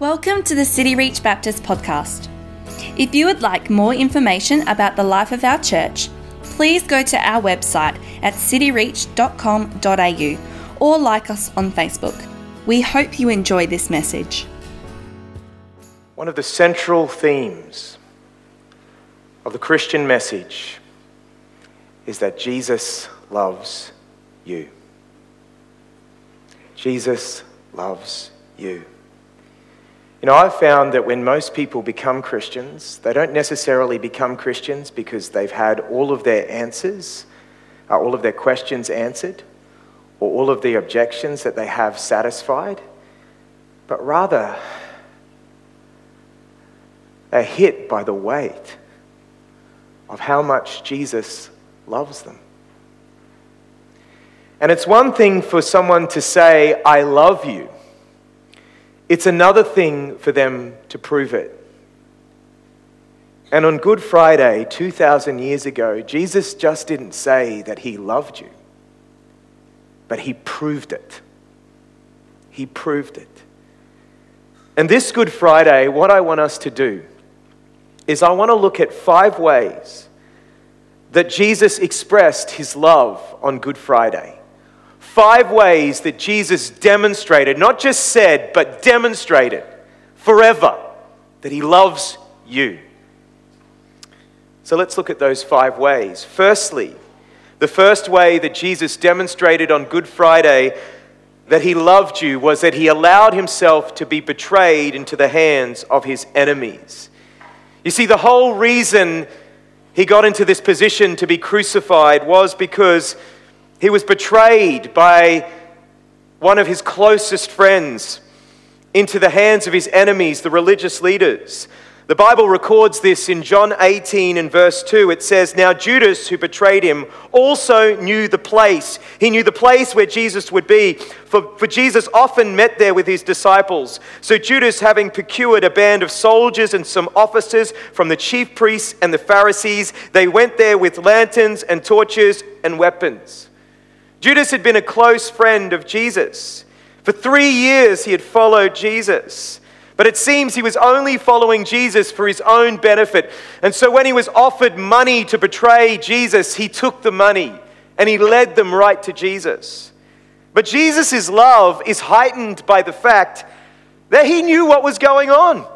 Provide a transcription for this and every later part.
Welcome to the City Reach Baptist podcast. If you would like more information about the life of our church, please go to our website at cityreach.com.au or like us on Facebook. We hope you enjoy this message. One of the central themes of the Christian message is that Jesus loves you. Jesus loves you. You know, I've found that when most people become Christians, they don't necessarily become Christians because they've had all of their answers, uh, all of their questions answered, or all of the objections that they have satisfied, but rather they're hit by the weight of how much Jesus loves them. And it's one thing for someone to say, I love you. It's another thing for them to prove it. And on Good Friday, 2,000 years ago, Jesus just didn't say that he loved you, but he proved it. He proved it. And this Good Friday, what I want us to do is I want to look at five ways that Jesus expressed his love on Good Friday five ways that Jesus demonstrated, not just said, but demonstrated forever that he loves you. So let's look at those five ways. Firstly, the first way that Jesus demonstrated on Good Friday that he loved you was that he allowed himself to be betrayed into the hands of his enemies. You see, the whole reason he got into this position to be crucified was because he was betrayed by one of his closest friends into the hands of his enemies, the religious leaders. The Bible records this in John 18 and verse 2. It says, Now Judas, who betrayed him, also knew the place. He knew the place where Jesus would be, for, for Jesus often met there with his disciples. So Judas, having procured a band of soldiers and some officers from the chief priests and the Pharisees, they went there with lanterns and torches and weapons. Judas had been a close friend of Jesus. For three years, he had followed Jesus. But it seems he was only following Jesus for his own benefit. And so when he was offered money to betray Jesus, he took the money and he led them right to Jesus. But Jesus' love is heightened by the fact that he knew what was going on.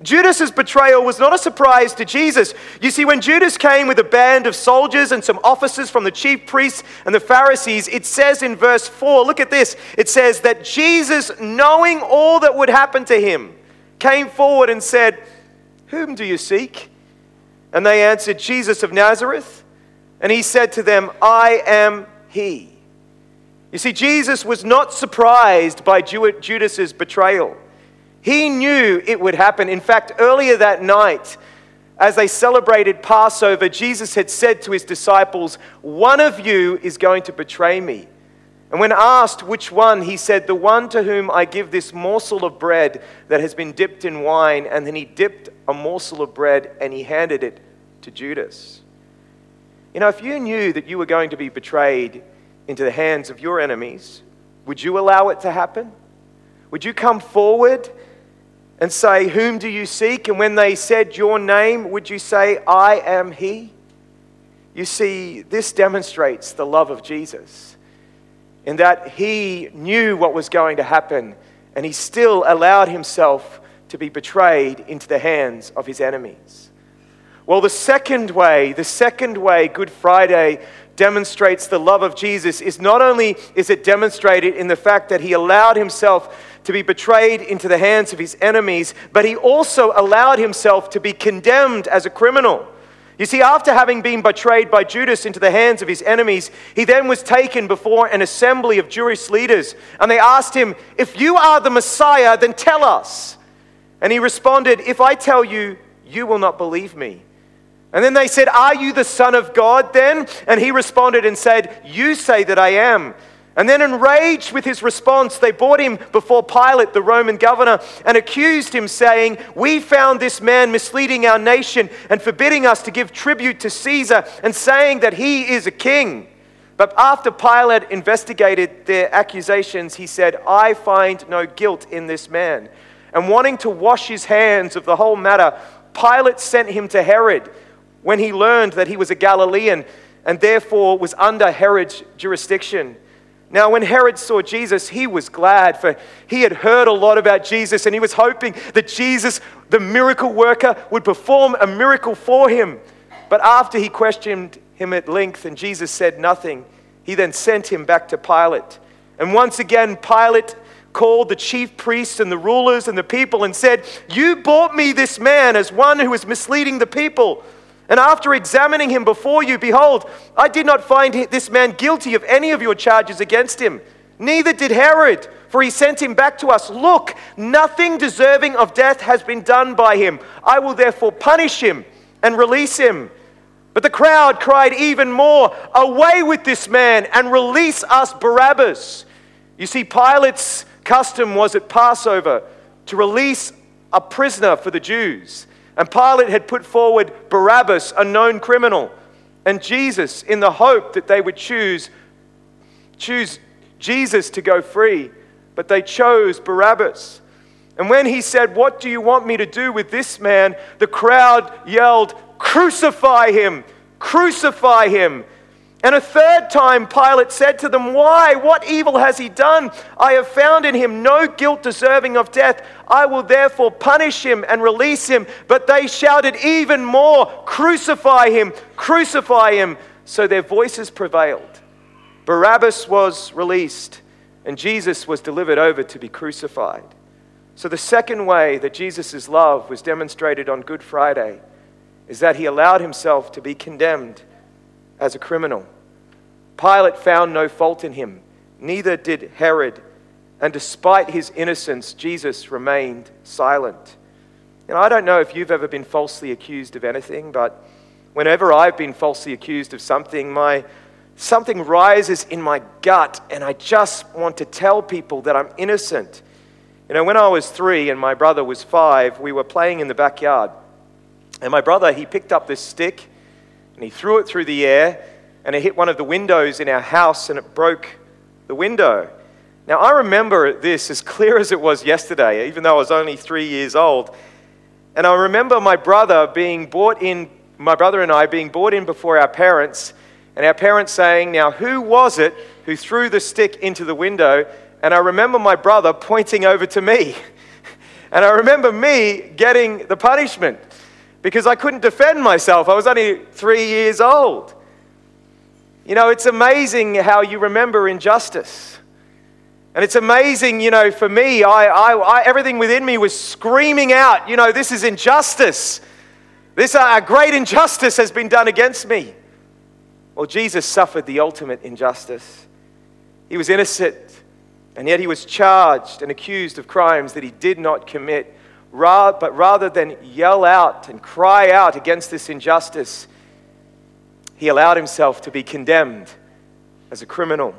Judas's betrayal was not a surprise to Jesus. You see, when Judas came with a band of soldiers and some officers from the chief priests and the Pharisees, it says in verse 4, look at this. It says that Jesus, knowing all that would happen to him, came forward and said, Whom do you seek? And they answered, Jesus of Nazareth. And he said to them, I am he. You see, Jesus was not surprised by Judas's betrayal. He knew it would happen. In fact, earlier that night, as they celebrated Passover, Jesus had said to his disciples, One of you is going to betray me. And when asked which one, he said, The one to whom I give this morsel of bread that has been dipped in wine. And then he dipped a morsel of bread and he handed it to Judas. You know, if you knew that you were going to be betrayed into the hands of your enemies, would you allow it to happen? Would you come forward and say, Whom do you seek? And when they said your name, would you say, I am he? You see, this demonstrates the love of Jesus in that he knew what was going to happen and he still allowed himself to be betrayed into the hands of his enemies. Well, the second way, the second way Good Friday demonstrates the love of Jesus is not only is it demonstrated in the fact that he allowed himself to be betrayed into the hands of his enemies, but he also allowed himself to be condemned as a criminal. You see, after having been betrayed by Judas into the hands of his enemies, he then was taken before an assembly of Jewish leaders, and they asked him, If you are the Messiah, then tell us. And he responded, If I tell you, you will not believe me. And then they said, Are you the Son of God then? And he responded and said, You say that I am. And then, enraged with his response, they brought him before Pilate, the Roman governor, and accused him, saying, We found this man misleading our nation and forbidding us to give tribute to Caesar, and saying that he is a king. But after Pilate investigated their accusations, he said, I find no guilt in this man. and wanting to wash his hands of the whole matter, Pilate sent him to Herod when he learned that he was a Galilean and therefore was under Herod's jurisdiction. Now, when Herod saw Jesus, he was glad, for he had heard a lot about Jesus and he was hoping that Jesus, the miracle worker, would perform a miracle for him. But after he questioned him at length and Jesus said nothing, he then sent him back to Pilate. And once again, Pilate called the chief priests and the rulers and the people and said, You bought me this man as one who is misleading the people. And after examining him before you, behold, I did not find this man guilty of any of your charges against him. Neither did Herod, for he sent him back to us. Look, nothing deserving of death has been done by him. I will therefore punish him and release him. But the crowd cried even more, Away with this man and release us Barabbas. You see, Pilate's custom was at Passover to release a prisoner for the Jews. And Pilate had put forward Barabbas, a known criminal, and Jesus in the hope that they would choose, choose Jesus to go free. But they chose Barabbas. And when he said, What do you want me to do with this man? the crowd yelled, Crucify him! Crucify him! And a third time, Pilate said to them, Why? What evil has he done? I have found in him no guilt deserving of death. I will therefore punish him and release him. But they shouted even more, Crucify him! Crucify him! So their voices prevailed. Barabbas was released, and Jesus was delivered over to be crucified. So, the second way that Jesus' love was demonstrated on Good Friday is that he allowed himself to be condemned as a criminal. Pilate found no fault in him, neither did Herod. And despite his innocence, Jesus remained silent. And I don't know if you've ever been falsely accused of anything, but whenever I've been falsely accused of something, my something rises in my gut and I just want to tell people that I'm innocent. You know, when I was 3 and my brother was 5, we were playing in the backyard. And my brother, he picked up this stick and he threw it through the air and it hit one of the windows in our house and it broke the window. Now, I remember this as clear as it was yesterday, even though I was only three years old. And I remember my brother being brought in, my brother and I being brought in before our parents, and our parents saying, Now, who was it who threw the stick into the window? And I remember my brother pointing over to me. And I remember me getting the punishment because I couldn't defend myself. I was only three years old. You know, it's amazing how you remember injustice. And it's amazing, you know, for me, I, I, I, everything within me was screaming out, you know, this is injustice. This uh, great injustice has been done against me. Well, Jesus suffered the ultimate injustice. He was innocent, and yet he was charged and accused of crimes that he did not commit but rather than yell out and cry out against this injustice, he allowed himself to be condemned as a criminal.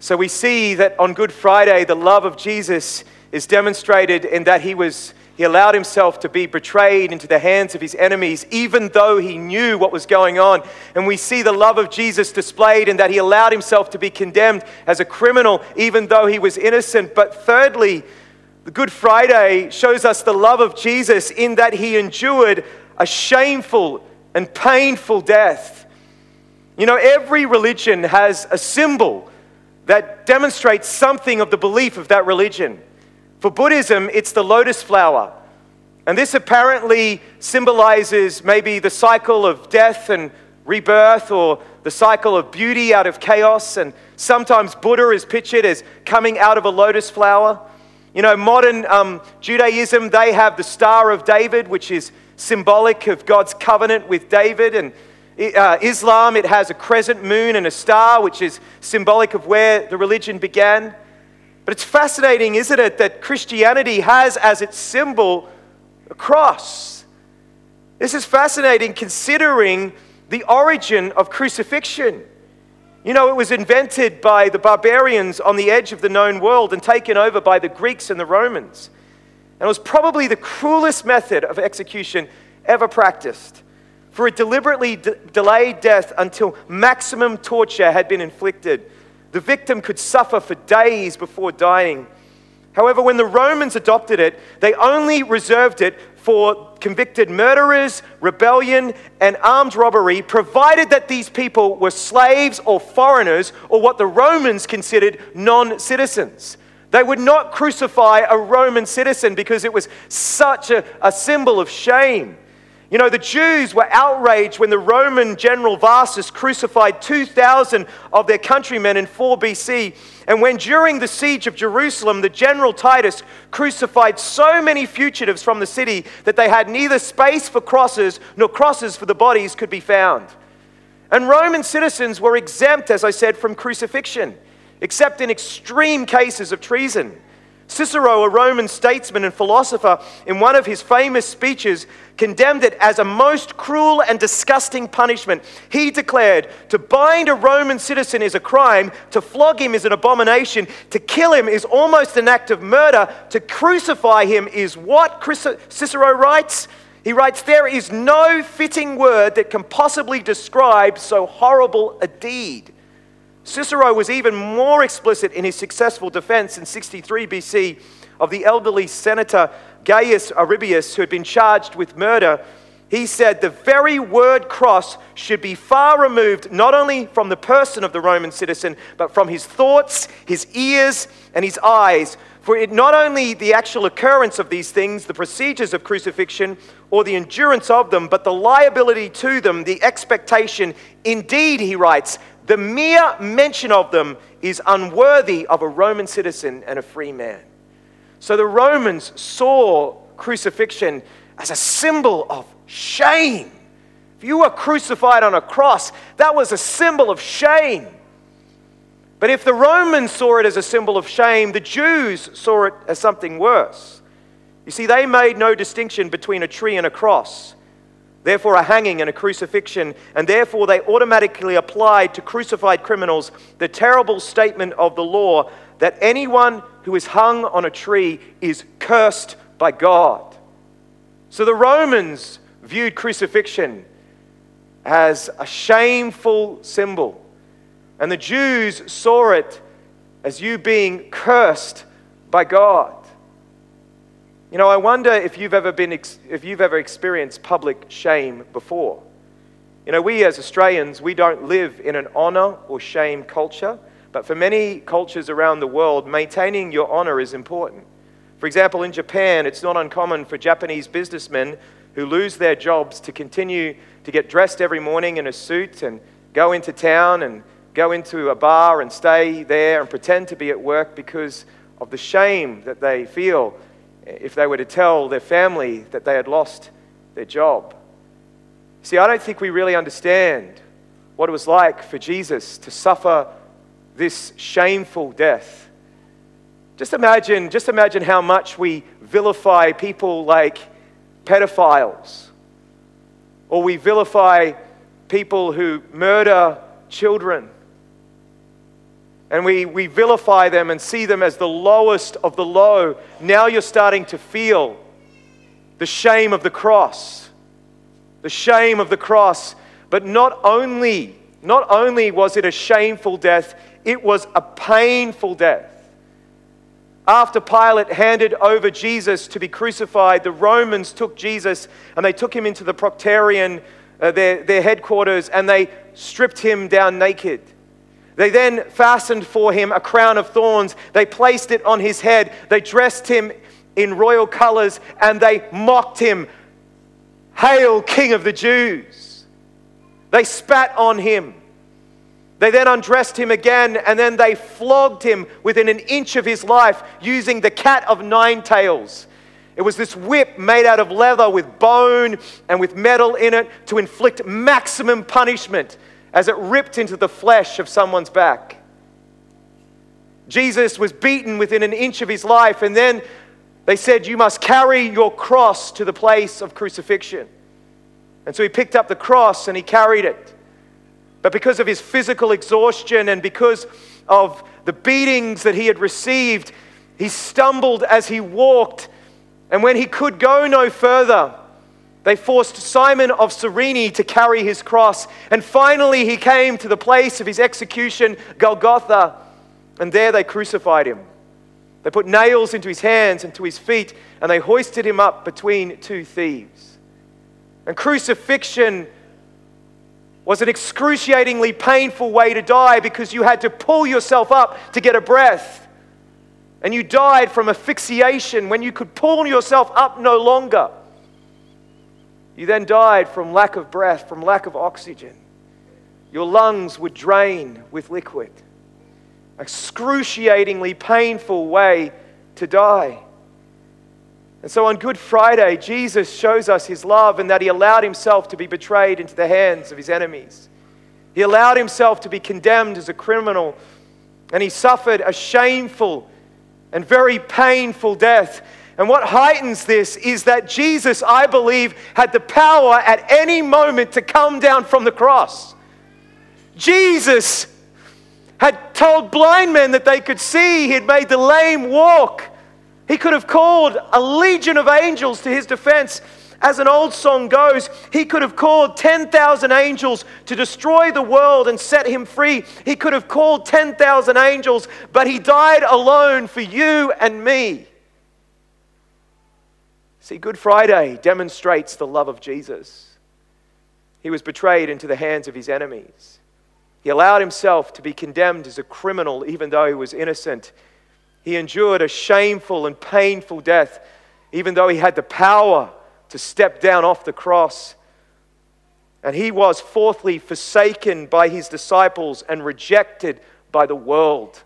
So we see that on Good Friday, the love of Jesus is demonstrated in that he was he allowed himself to be betrayed into the hands of his enemies, even though he knew what was going on. And we see the love of Jesus displayed in that he allowed himself to be condemned as a criminal, even though he was innocent. But thirdly, the Good Friday shows us the love of Jesus in that he endured a shameful and painful death. You know, every religion has a symbol that demonstrates something of the belief of that religion. For Buddhism, it's the lotus flower. And this apparently symbolizes maybe the cycle of death and rebirth or the cycle of beauty out of chaos. And sometimes Buddha is pictured as coming out of a lotus flower. You know, modern um, Judaism, they have the Star of David, which is symbolic of God's covenant with David. And uh, Islam, it has a crescent moon and a star, which is symbolic of where the religion began. But it's fascinating, isn't it, that Christianity has as its symbol a cross. This is fascinating considering the origin of crucifixion. You know, it was invented by the barbarians on the edge of the known world and taken over by the Greeks and the Romans. And it was probably the cruelest method of execution ever practiced. For it deliberately de- delayed death until maximum torture had been inflicted. The victim could suffer for days before dying. However, when the Romans adopted it, they only reserved it for convicted murderers, rebellion, and armed robbery, provided that these people were slaves or foreigners or what the Romans considered non citizens. They would not crucify a Roman citizen because it was such a, a symbol of shame. You know, the Jews were outraged when the Roman general Varus crucified 2,000 of their countrymen in 4 BC. And when during the siege of Jerusalem, the general Titus crucified so many fugitives from the city that they had neither space for crosses nor crosses for the bodies could be found. And Roman citizens were exempt, as I said, from crucifixion, except in extreme cases of treason. Cicero, a Roman statesman and philosopher, in one of his famous speeches, condemned it as a most cruel and disgusting punishment. He declared, To bind a Roman citizen is a crime, to flog him is an abomination, to kill him is almost an act of murder, to crucify him is what? Cicero writes. He writes, There is no fitting word that can possibly describe so horrible a deed. Cicero was even more explicit in his successful defense in 63 BC of the elderly senator Gaius Rabirius, who had been charged with murder. He said the very word cross should be far removed not only from the person of the Roman citizen, but from his thoughts, his ears, and his eyes. For it not only the actual occurrence of these things, the procedures of crucifixion, or the endurance of them, but the liability to them, the expectation. Indeed, he writes, the mere mention of them is unworthy of a Roman citizen and a free man. So the Romans saw crucifixion as a symbol of shame. If you were crucified on a cross, that was a symbol of shame. But if the Romans saw it as a symbol of shame, the Jews saw it as something worse. You see, they made no distinction between a tree and a cross therefore a hanging and a crucifixion, and therefore they automatically applied to crucified criminals the terrible statement of the law that anyone who is hung on a tree is cursed by God. So the Romans viewed crucifixion as a shameful symbol, and the Jews saw it as you being cursed by God. You know, I wonder if you've ever been if you've ever experienced public shame before. You know, we as Australians, we don't live in an honor or shame culture, but for many cultures around the world, maintaining your honor is important. For example, in Japan, it's not uncommon for Japanese businessmen who lose their jobs to continue to get dressed every morning in a suit and go into town and go into a bar and stay there and pretend to be at work because of the shame that they feel if they were to tell their family that they had lost their job. See, I don't think we really understand what it was like for Jesus to suffer this shameful death. Just imagine, just imagine how much we vilify people like pedophiles, or we vilify people who murder children and we, we vilify them and see them as the lowest of the low, now you're starting to feel the shame of the cross. The shame of the cross. But not only, not only was it a shameful death, it was a painful death. After Pilate handed over Jesus to be crucified, the Romans took Jesus and they took him into the Praetorian, uh, their, their headquarters, and they stripped him down naked. They then fastened for him a crown of thorns. They placed it on his head. They dressed him in royal colors and they mocked him. Hail, King of the Jews! They spat on him. They then undressed him again and then they flogged him within an inch of his life using the cat of nine tails. It was this whip made out of leather with bone and with metal in it to inflict maximum punishment as it ripped into the flesh of someone's back. Jesus was beaten within an inch of his life, and then they said, You must carry your cross to the place of crucifixion. And so he picked up the cross and he carried it. But because of his physical exhaustion and because of the beatings that he had received, he stumbled as he walked. And when he could go no further, they forced Simon of Cyrene to carry his cross. And finally, he came to the place of his execution, Golgotha, and there they crucified him. They put nails into his hands and to his feet, and they hoisted him up between two thieves. And crucifixion was an excruciatingly painful way to die because you had to pull yourself up to get a breath. And you died from asphyxiation when you could pull yourself up no longer. You then died from lack of breath, from lack of oxygen. Your lungs would drain with liquid. Excruciatingly painful way to die. And so on Good Friday, Jesus shows us his love and that he allowed himself to be betrayed into the hands of his enemies. He allowed himself to be condemned as a criminal, and he suffered a shameful and very painful death. And what heightens this is that Jesus, I believe, had the power at any moment to come down from the cross. Jesus had told blind men that they could see, he had made the lame walk. He could have called a legion of angels to his defense. As an old song goes, he could have called 10,000 angels to destroy the world and set him free. He could have called 10,000 angels, but he died alone for you and me. See, Good Friday demonstrates the love of Jesus. He was betrayed into the hands of his enemies. He allowed himself to be condemned as a criminal, even though he was innocent. He endured a shameful and painful death, even though he had the power to step down off the cross. And he was, fourthly, forsaken by his disciples and rejected by the world.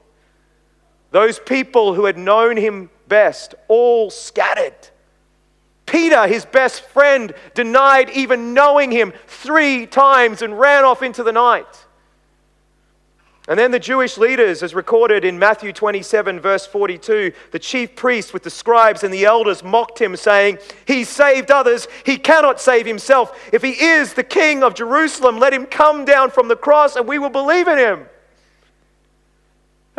Those people who had known him best all scattered. Peter, his best friend, denied even knowing him three times and ran off into the night. And then the Jewish leaders, as recorded in Matthew 27, verse 42, the chief priests with the scribes and the elders mocked him, saying, He saved others, he cannot save himself. If he is the king of Jerusalem, let him come down from the cross and we will believe in him.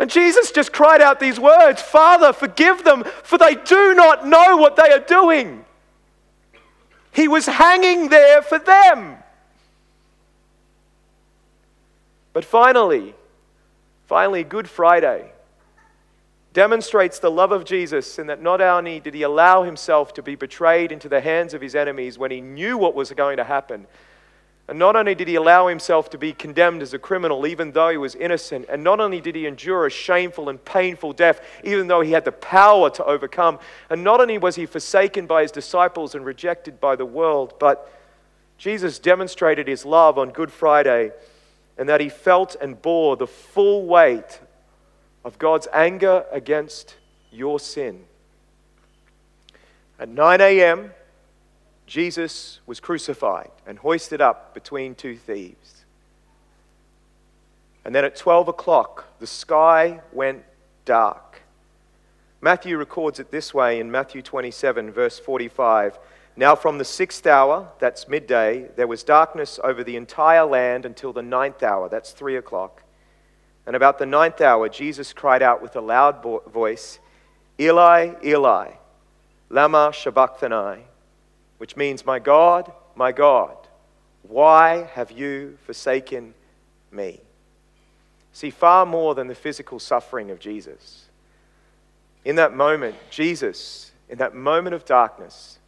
And Jesus just cried out these words Father, forgive them, for they do not know what they are doing. He was hanging there for them. But finally, Finally, Good Friday demonstrates the love of Jesus in that not only did he allow himself to be betrayed into the hands of his enemies when he knew what was going to happen, and not only did he allow himself to be condemned as a criminal, even though he was innocent, and not only did he endure a shameful and painful death, even though he had the power to overcome, and not only was he forsaken by his disciples and rejected by the world, but Jesus demonstrated his love on Good Friday and that he felt and bore the full weight of God's anger against your sin. At 9 a.m., Jesus was crucified and hoisted up between two thieves. And then at 12 o'clock, the sky went dark. Matthew records it this way in Matthew 27, verse 45. Now, from the sixth hour, that's midday, there was darkness over the entire land until the ninth hour, that's three o'clock. And about the ninth hour, Jesus cried out with a loud voice, Eli, Eli, Lama Sabachthani, which means, My God, my God, why have you forsaken me? See, far more than the physical suffering of Jesus. In that moment, Jesus, in that moment of darkness,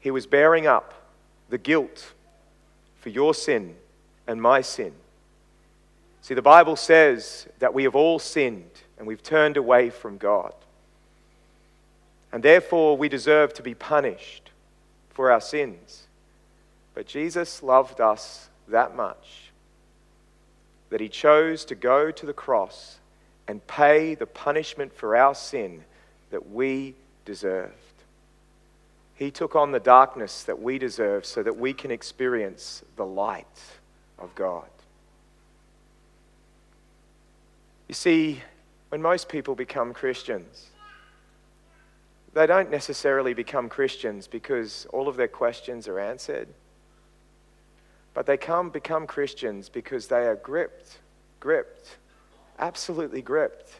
he was bearing up the guilt for your sin and my sin. See, the Bible says that we have all sinned and we've turned away from God. And therefore, we deserve to be punished for our sins. But Jesus loved us that much that he chose to go to the cross and pay the punishment for our sin that we deserved. He took on the darkness that we deserve so that we can experience the light of God. You see, when most people become Christians, they don't necessarily become Christians because all of their questions are answered. But they come become Christians because they are gripped, gripped, absolutely gripped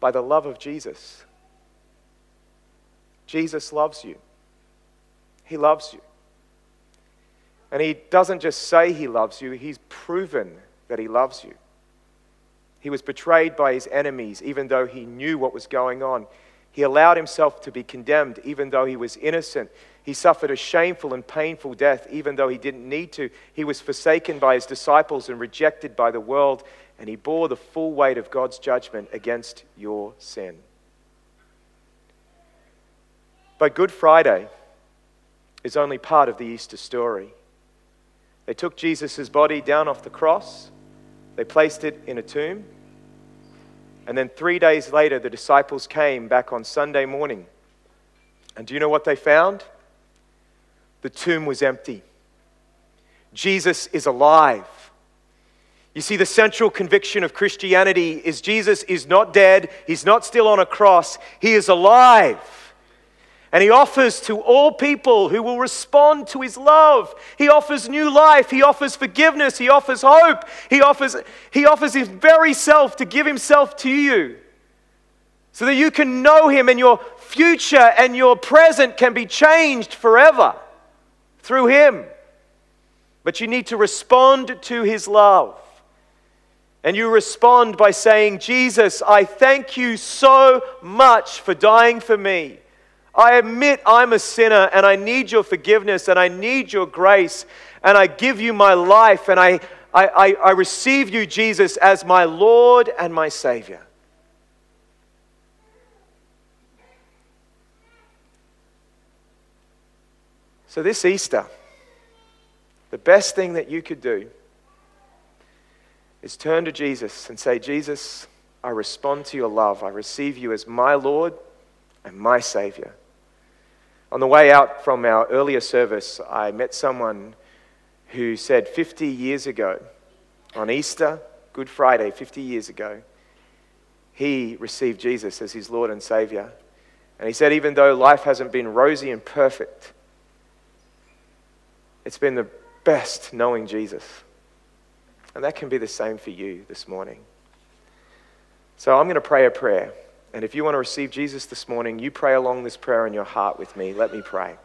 by the love of Jesus. Jesus loves you. He loves you. And He doesn't just say He loves you, He's proven that He loves you. He was betrayed by his enemies, even though he knew what was going on. He allowed himself to be condemned, even though he was innocent. He suffered a shameful and painful death, even though he didn't need to. He was forsaken by his disciples and rejected by the world, and he bore the full weight of God's judgment against your sin. But Good Friday is only part of the Easter story. They took Jesus' body down off the cross, they placed it in a tomb, and then three days later, the disciples came back on Sunday morning. And do you know what they found? The tomb was empty. Jesus is alive. You see, the central conviction of Christianity is Jesus is not dead, he's not still on a cross, he is alive. And he offers to all people who will respond to his love. He offers new life. He offers forgiveness. He offers hope. He offers, he offers his very self to give himself to you so that you can know him and your future and your present can be changed forever through him. But you need to respond to his love. And you respond by saying, Jesus, I thank you so much for dying for me. I admit I'm a sinner and I need your forgiveness and I need your grace and I give you my life and I, I, I, I receive you, Jesus, as my Lord and my Savior. So, this Easter, the best thing that you could do is turn to Jesus and say, Jesus, I respond to your love. I receive you as my Lord and my Savior. On the way out from our earlier service, I met someone who said 50 years ago, on Easter, Good Friday, 50 years ago, he received Jesus as his Lord and Savior. And he said, even though life hasn't been rosy and perfect, it's been the best knowing Jesus. And that can be the same for you this morning. So I'm going to pray a prayer. And if you want to receive Jesus this morning, you pray along this prayer in your heart with me. Let me pray.